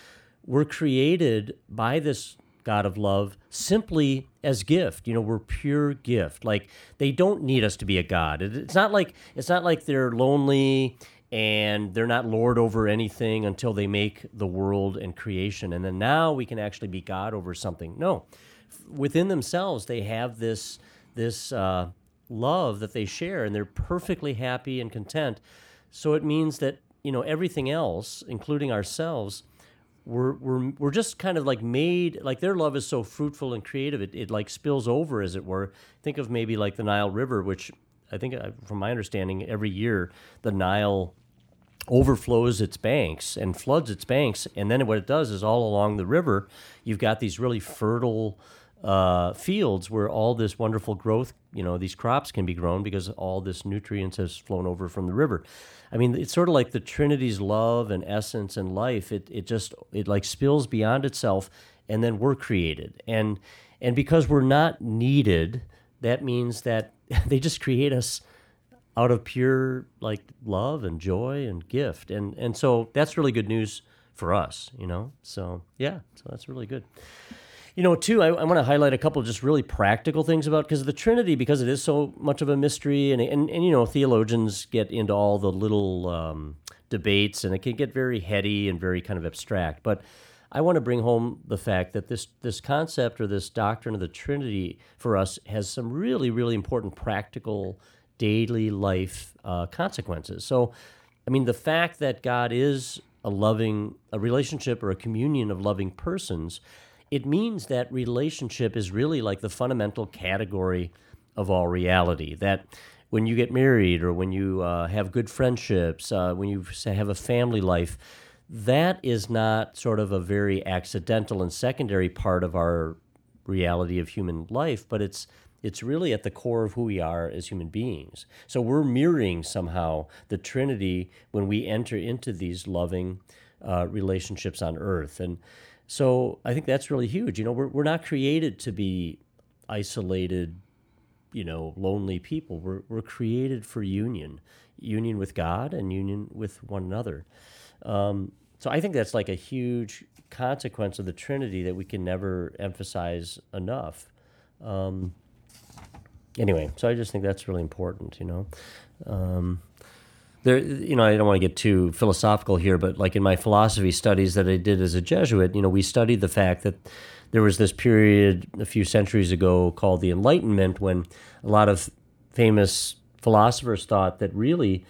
were created by this God of love simply as gift. You know, we're pure gift. Like they don't need us to be a God. It's not like it's not like they're lonely and they're not lord over anything until they make the world and creation and then now we can actually be God over something. No. Within themselves they have this this uh, love that they share and they're perfectly happy and content. So it means that, you know, everything else, including ourselves, we're, we're, we're just kind of like made like their love is so fruitful and creative it, it like spills over as it were. Think of maybe like the nile river which i think uh, from my understanding every year the nile overflows its banks and floods its banks. And then what it does is all along the river you've got these really fertile uh, fields where all this wonderful growth you know these crops can be grown because all this nutrients has flown over from the river. I mean it's sort of like the trinity's love and essence and life. It, it just it like spills beyond itself and then we're created. And and because we're not needed that means that [laughs] they just create us out of pure like love and joy and gift. And and so that's really good news for us you know? So yeah so that's really good you know too i, I want to highlight a couple of just really practical things about because the trinity because it is so much of a mystery and and, and you know theologians get into all the little um, debates and it can get very heady and very kind of abstract but I want to bring home the fact that this this concept or this doctrine of the Trinity for us has some really really important practical daily life uh, consequences. So, I mean, the fact that God is a loving a relationship or a communion of loving persons, it means that relationship is really like the fundamental category of all reality. That when you get married or when you uh, have good friendships, uh, when you have a family life, that is not sort of a very accidental and secondary part of our reality of human life, but it's it's really at the core of who we are as human beings. So we're mirroring somehow the Trinity when we enter into these loving uh, relationships on earth. And so I think that's really huge. You know, we're, we're not created to be isolated, you know, lonely people. We're, we're created for union, union with God and union with one another. Um, so I think that's like a huge consequence of the Trinity that we can never emphasize enough. Um, anyway, so I just think that's really important, you know. Um, there, you know, I don't want to get too philosophical here, but like in my philosophy studies that I did as a Jesuit, you know, we studied the fact that there was this period a few centuries ago called the Enlightenment when a lot of famous philosophers thought that really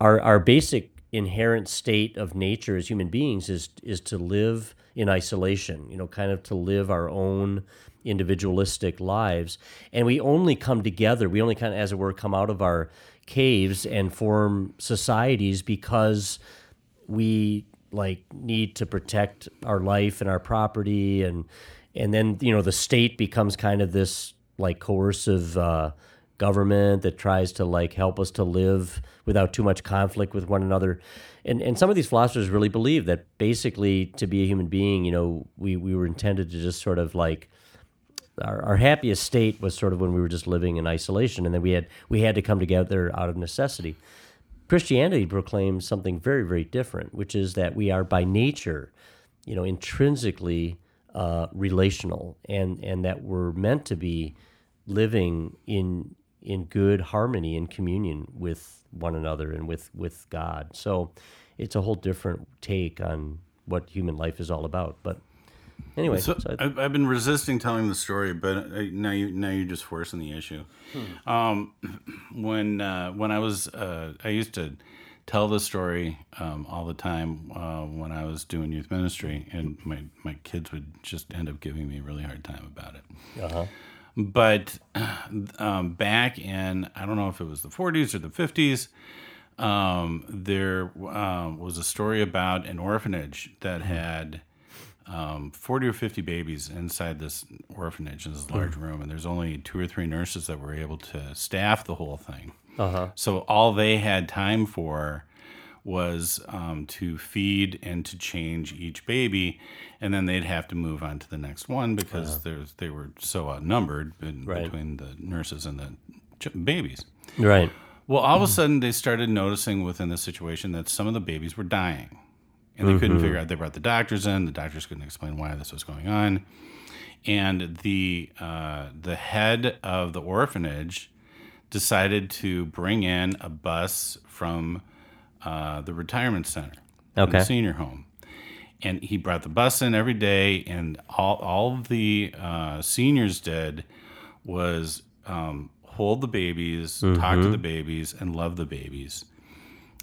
our our basic inherent state of nature as human beings is is to live in isolation, you know, kind of to live our own individualistic lives. And we only come together, we only kind of, as it were, come out of our caves and form societies because we like need to protect our life and our property and and then you know the state becomes kind of this like coercive uh, government that tries to like help us to live without too much conflict with one another. And and some of these philosophers really believe that basically to be a human being, you know, we we were intended to just sort of like our, our happiest state was sort of when we were just living in isolation, and then we had we had to come together out of necessity. Christianity proclaims something very very different, which is that we are by nature, you know, intrinsically uh, relational, and and that we're meant to be living in in good harmony and communion with one another and with with God. So it's a whole different take on what human life is all about. But anyway, So, so I- I've, I've been resisting telling the story, but I, now you now you're just forcing the issue. Um, [clears throat] when uh, when I was uh, I used to tell the story um, all the time uh, when I was doing youth ministry, and my my kids would just end up giving me a really hard time about it. uh-huh. But [clears throat] um, back in I don't know if it was the 40s or the 50s, um, there um, was a story about an orphanage that had um, 40 or 50 babies inside this orphanage in this large room, and there's only two or three nurses that were able to staff the whole thing. Uh-huh. So all they had time for was um, to feed and to change each baby, and then they'd have to move on to the next one because there's they were so outnumbered in, Right. between the nurses and the ch- babies. Right. Well, all of a sudden they started noticing within the situation that some of the babies were dying. And they couldn't figure out. They brought the doctors in. The doctors couldn't explain why this was going on. And the uh, the head of the orphanage decided to bring in a bus from uh, the retirement center, Okay. the senior home, and he brought the bus in every day. And all all of the uh, seniors did was um, hold the babies, talk to the babies, and love the babies.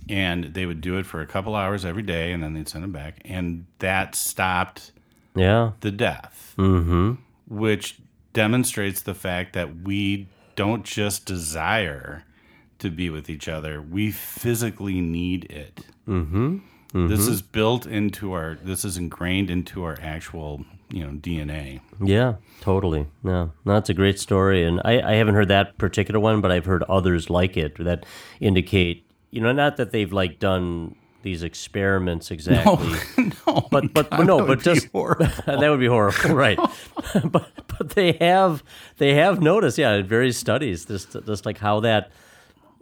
And they would do it for a couple hours every day, and then they'd send them back. And that stopped Yeah. the death, Mm-hmm. which demonstrates the fact that we don't just desire to be with each other, we physically need it. Mm-hmm. This is built into our, this is ingrained into our actual, you know, DNA. Yeah, totally. Yeah, no, that's a great story, and I, I haven't heard that particular one, but I've heard others like it that indicate, you know, not that they've like done these experiments [laughs] exactly, [laughs] no, but but, but no, but just [laughs] that would be horrible, right? but but they have they have noticed, yeah, in various studies, just just like how that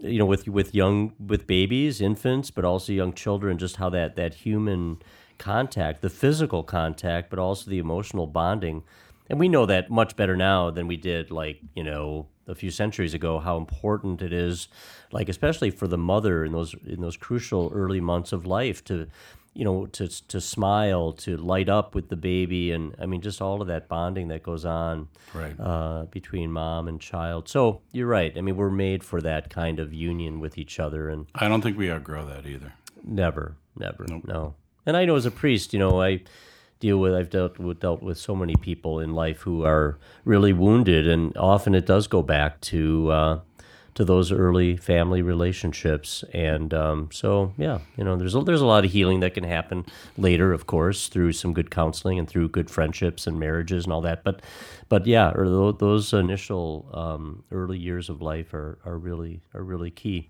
you know with with young with babies infants but also young children just how that that human contact the physical contact but also the emotional bonding and we know that much better now than we did like you know a few centuries ago how important it is like especially for the mother in those in those crucial early months of life to you know to to smile to light up with the baby and i mean just all of that bonding that goes on Right. uh, between mom and child. So you're right. I mean, we're made for that kind of union with each other, and I don't think we outgrow that either. never, never, no. And I know as a priest, you know, I deal with I've dealt with dealt with so many people in life who are really wounded, and often it does go back to uh, to those early family relationships. And um, so, yeah, you know, there's a, there's a lot of healing that can happen later, of course, through some good counseling and through good friendships and marriages and all that. But but yeah, or those initial um, early years of life are, are really are really key.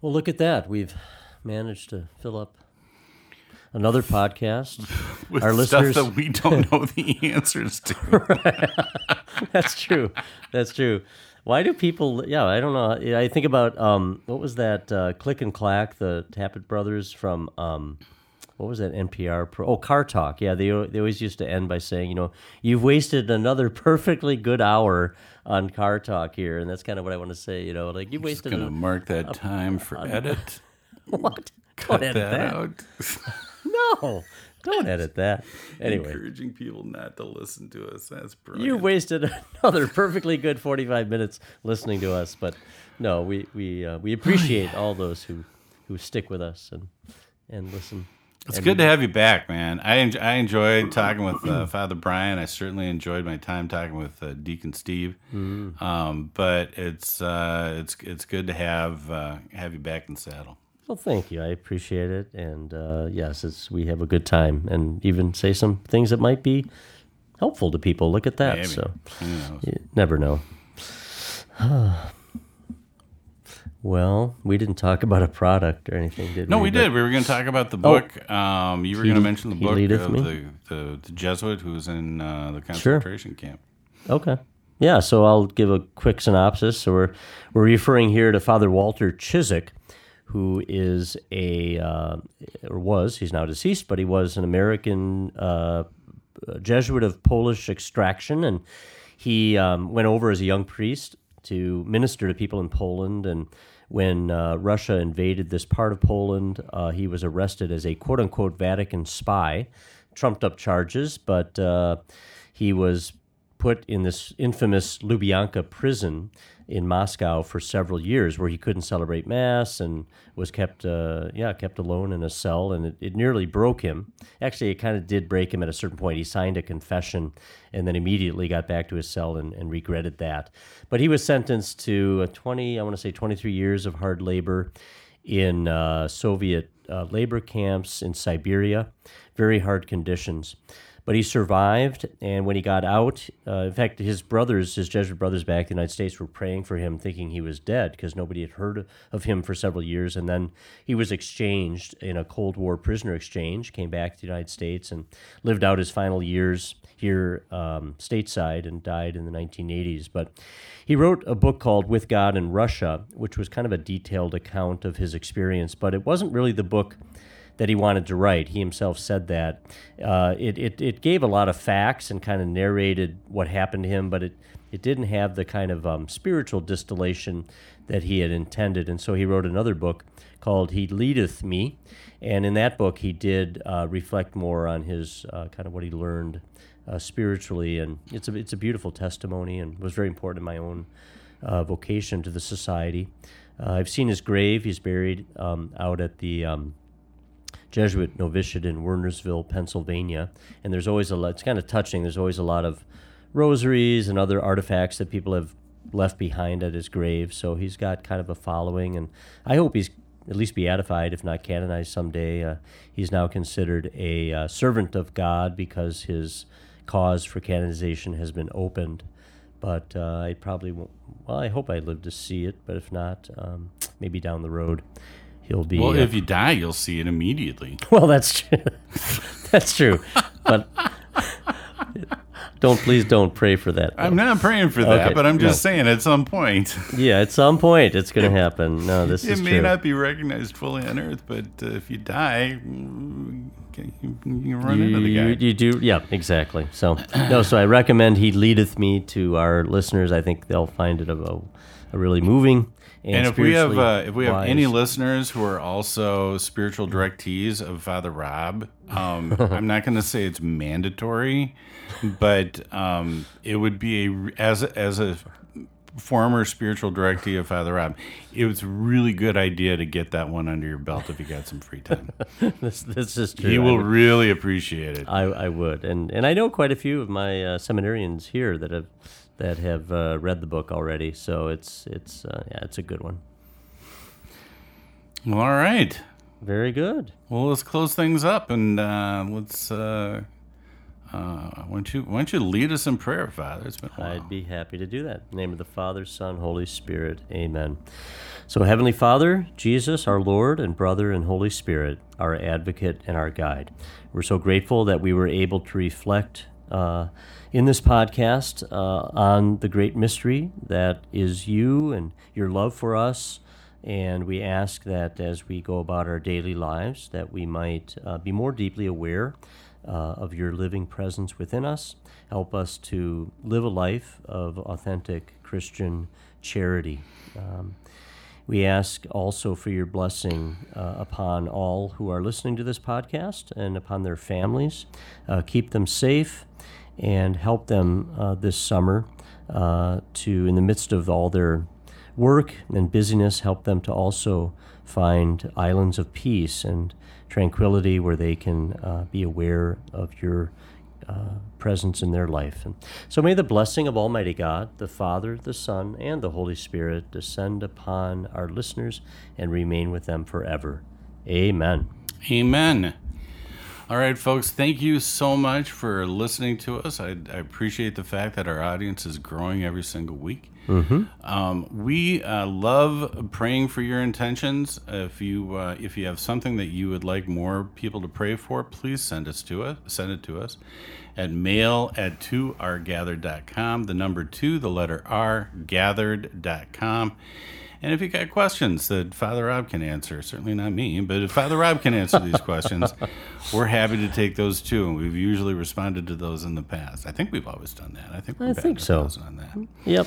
Well, look at that. We've managed to fill up another podcast. [laughs] With Our stuff listeners- that we don't [laughs] know the answers to. [laughs] That's true. That's true. Why do people? Yeah, I don't know. I think about um, what was that? Uh, Click and Clack, the Tappet brothers from um, what was that NPR? Pro? Oh, Car Talk. Yeah, they they always used to end by saying, you know, you've wasted another perfectly good hour on Car Talk here, and that's kind of what I want to say. You know, like you wasted Gonna a, mark that time for edit. what? Cut that, that. out. No, [laughs] don't edit that. Anyway. Encouraging people not to listen to us. That's brilliant. You wasted another perfectly good 45 minutes listening to us, but no, we we uh, we appreciate all those who who stick with us and and listen. It's good to have you back, man. I en- I enjoyed talking with uh, [clears throat] Father Brian. I certainly enjoyed my time talking with uh, Deacon Steve. Mm-hmm. Um, but it's uh, it's it's good to have uh, have you back in saddle. Well, thank you. I appreciate it, and uh, yes, it's we have a good time, and even say some things that might be helpful to people. Look at that. Maybe. So you never know. [sighs] Well, we didn't talk about a product or anything, did No, we? No, we But- did. We were going to talk about the book. um, you were going to mention the book of the, the, the Jesuit who was in uh, the concentration camp. Okay. Yeah, so I'll give a quick synopsis. So we're, we're referring here to Father Walter Ciszek, who is a, uh, or was, he's now deceased, but he was an American uh, Jesuit of Polish extraction. And he um, went over as a young priest to minister to people in Poland. And when uh, Russia invaded this part of Poland, uh, he was arrested as a quote unquote Vatican spy, trumped up charges, but uh, he was put in this infamous Lubyanka prison in Moscow for several years, where he couldn't celebrate mass and was kept, uh, yeah, kept alone in a cell, and it, it nearly broke him. Actually, it kind of did break him at a certain point. He signed a confession, and then immediately got back to his cell and, and regretted that. But he was sentenced to uh, 20, I want to say 23 years of hard labor in uh, Soviet uh, labor camps in Siberia, very hard conditions. But he survived, and when he got out, uh, in fact, his brothers, his Jesuit brothers back in the United States, were praying for him, thinking he was dead because nobody had heard of him for several years. And then he was exchanged in a Cold War prisoner exchange, came back to the United States, and lived out his final years here um, stateside and died in the 1980s. But he wrote a book called With God in Russia, which was kind of a detailed account of his experience, but it wasn't really the book that he wanted to write. He himself said that. Uh, it, it, it gave a lot of facts and kind of narrated what happened to him, but it, it didn't have the kind of um, spiritual distillation that he had intended. And so he wrote another book called He Leadeth Me. And in that book, he did uh, reflect more on his uh, kind of what he learned uh, spiritually. And it's a, it's a beautiful testimony and was very important in my own uh, vocation to the society. Uh, I've seen his grave. He's buried um, out at the um, Jesuit novitiate in Wernersville, Pennsylvania. And there's always a lot, it's kind of touching. There's always a lot of rosaries and other artifacts that people have left behind at his grave. So he's got kind of a following. And I hope he's at least beatified, if not canonized someday. Uh, he's now considered a uh, servant of God because his cause for canonization has been opened. But uh, I probably won't, well, I hope I live to see it. But if not, um, maybe down the road. He'll be Well, uh, if you die, you'll see it immediately. [laughs] well, that's true. [laughs] that's true. But don't please don't pray for that. I'm not praying for that, Okay, but I'm just no. saying at some point [laughs] Yeah, at some point it's going to happen. No, this it is may true. not be recognized fully on Earth, but uh, if you die, you, you can run into the guy. you do, yeah, exactly. So no, so I recommend he leadeth me to our listeners. I think they'll find it a, a really moving. And, And if we have uh, if we have any listeners who are also spiritual directees of Father Rob, um, [laughs] I'm not going to say it's mandatory, but um, it would be a as a- as a former spiritual directee of Father Rob, it was a really good idea to get that one under your belt if you got some free time. [laughs] this, this is true. he will would- really appreciate it. I, I would, and and I know quite a few of my uh, seminarians here that have that have uh, read the book already. So it's it's uh, yeah, it's a good one. All right. Very good. Well, let's close things up and uh, let's. Uh, uh, why don't you why don't you lead us in prayer, Father? It's been. I'd be happy to do that. In the name of the Father, Son, Holy Spirit. Amen. So, Heavenly Father, Jesus, our Lord and brother and Holy Spirit, our advocate and our guide, we're so grateful that we were able to reflect uh, in this podcast uh, on the great mystery that is you and your love for us. And we ask that as we go about our daily lives, that we might uh, be more deeply aware uh, of your living presence within us. Help us to live a life of authentic Christian charity. Um, we ask also for your blessing uh, upon all who are listening to this podcast and upon their families. Uh, keep them safe and help them uh, this summer uh, to, in the midst of all their work and busyness, help them to also find islands of peace and tranquility where they can uh, be aware of your uh, presence in their life. And so may the blessing of Almighty God, the Father, the Son, and the Holy Spirit descend upon our listeners and remain with them forever. Amen. Amen. All right, folks, thank you so much for listening to us. I, I appreciate the fact that our audience is growing every single week. Um, we uh, love praying for your intentions. If you uh, if you have something that you would like more people to pray for, please send us to us. Send it to us at mail at 2rgathered.com. The number two, the letter R, gathered.com. And if you got questions that Father Rob can answer, certainly not me, but if Father Rob can answer these questions, [laughs] we're happy to take those too. And we've usually responded to those in the past. I think we've always done that. I think we're I think so. on that. Yep.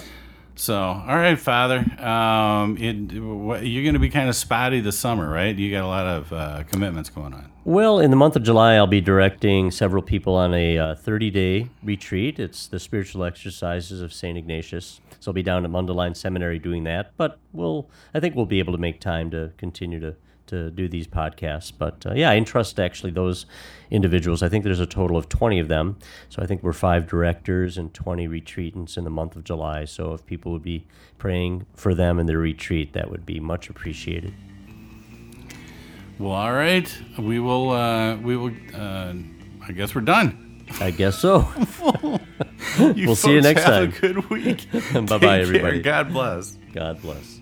So, all right, Father. Um, it, you're going to be kind of spotty this summer, right? You got a lot of uh, commitments going on. Well, in the month of July, I'll be directing several people on a 30 day retreat. It's the spiritual exercises of St. Ignatius. So I'll be down at Mundelein Seminary doing that. But we'll, I think we'll be able to make time to continue to, to do these podcasts. But uh, yeah, I entrust actually those individuals. I think there's a total of 20 of them. So I think we're five directors and 20 retreatants in the month of July. So if people would be praying for them in their retreat, that would be much appreciated. Well, all right. We will. Uh, we will. Uh, I guess we're done. I guess so. [laughs] We'll see you next have time. A good week. [laughs] Bye-bye, everybody. God bless. God bless.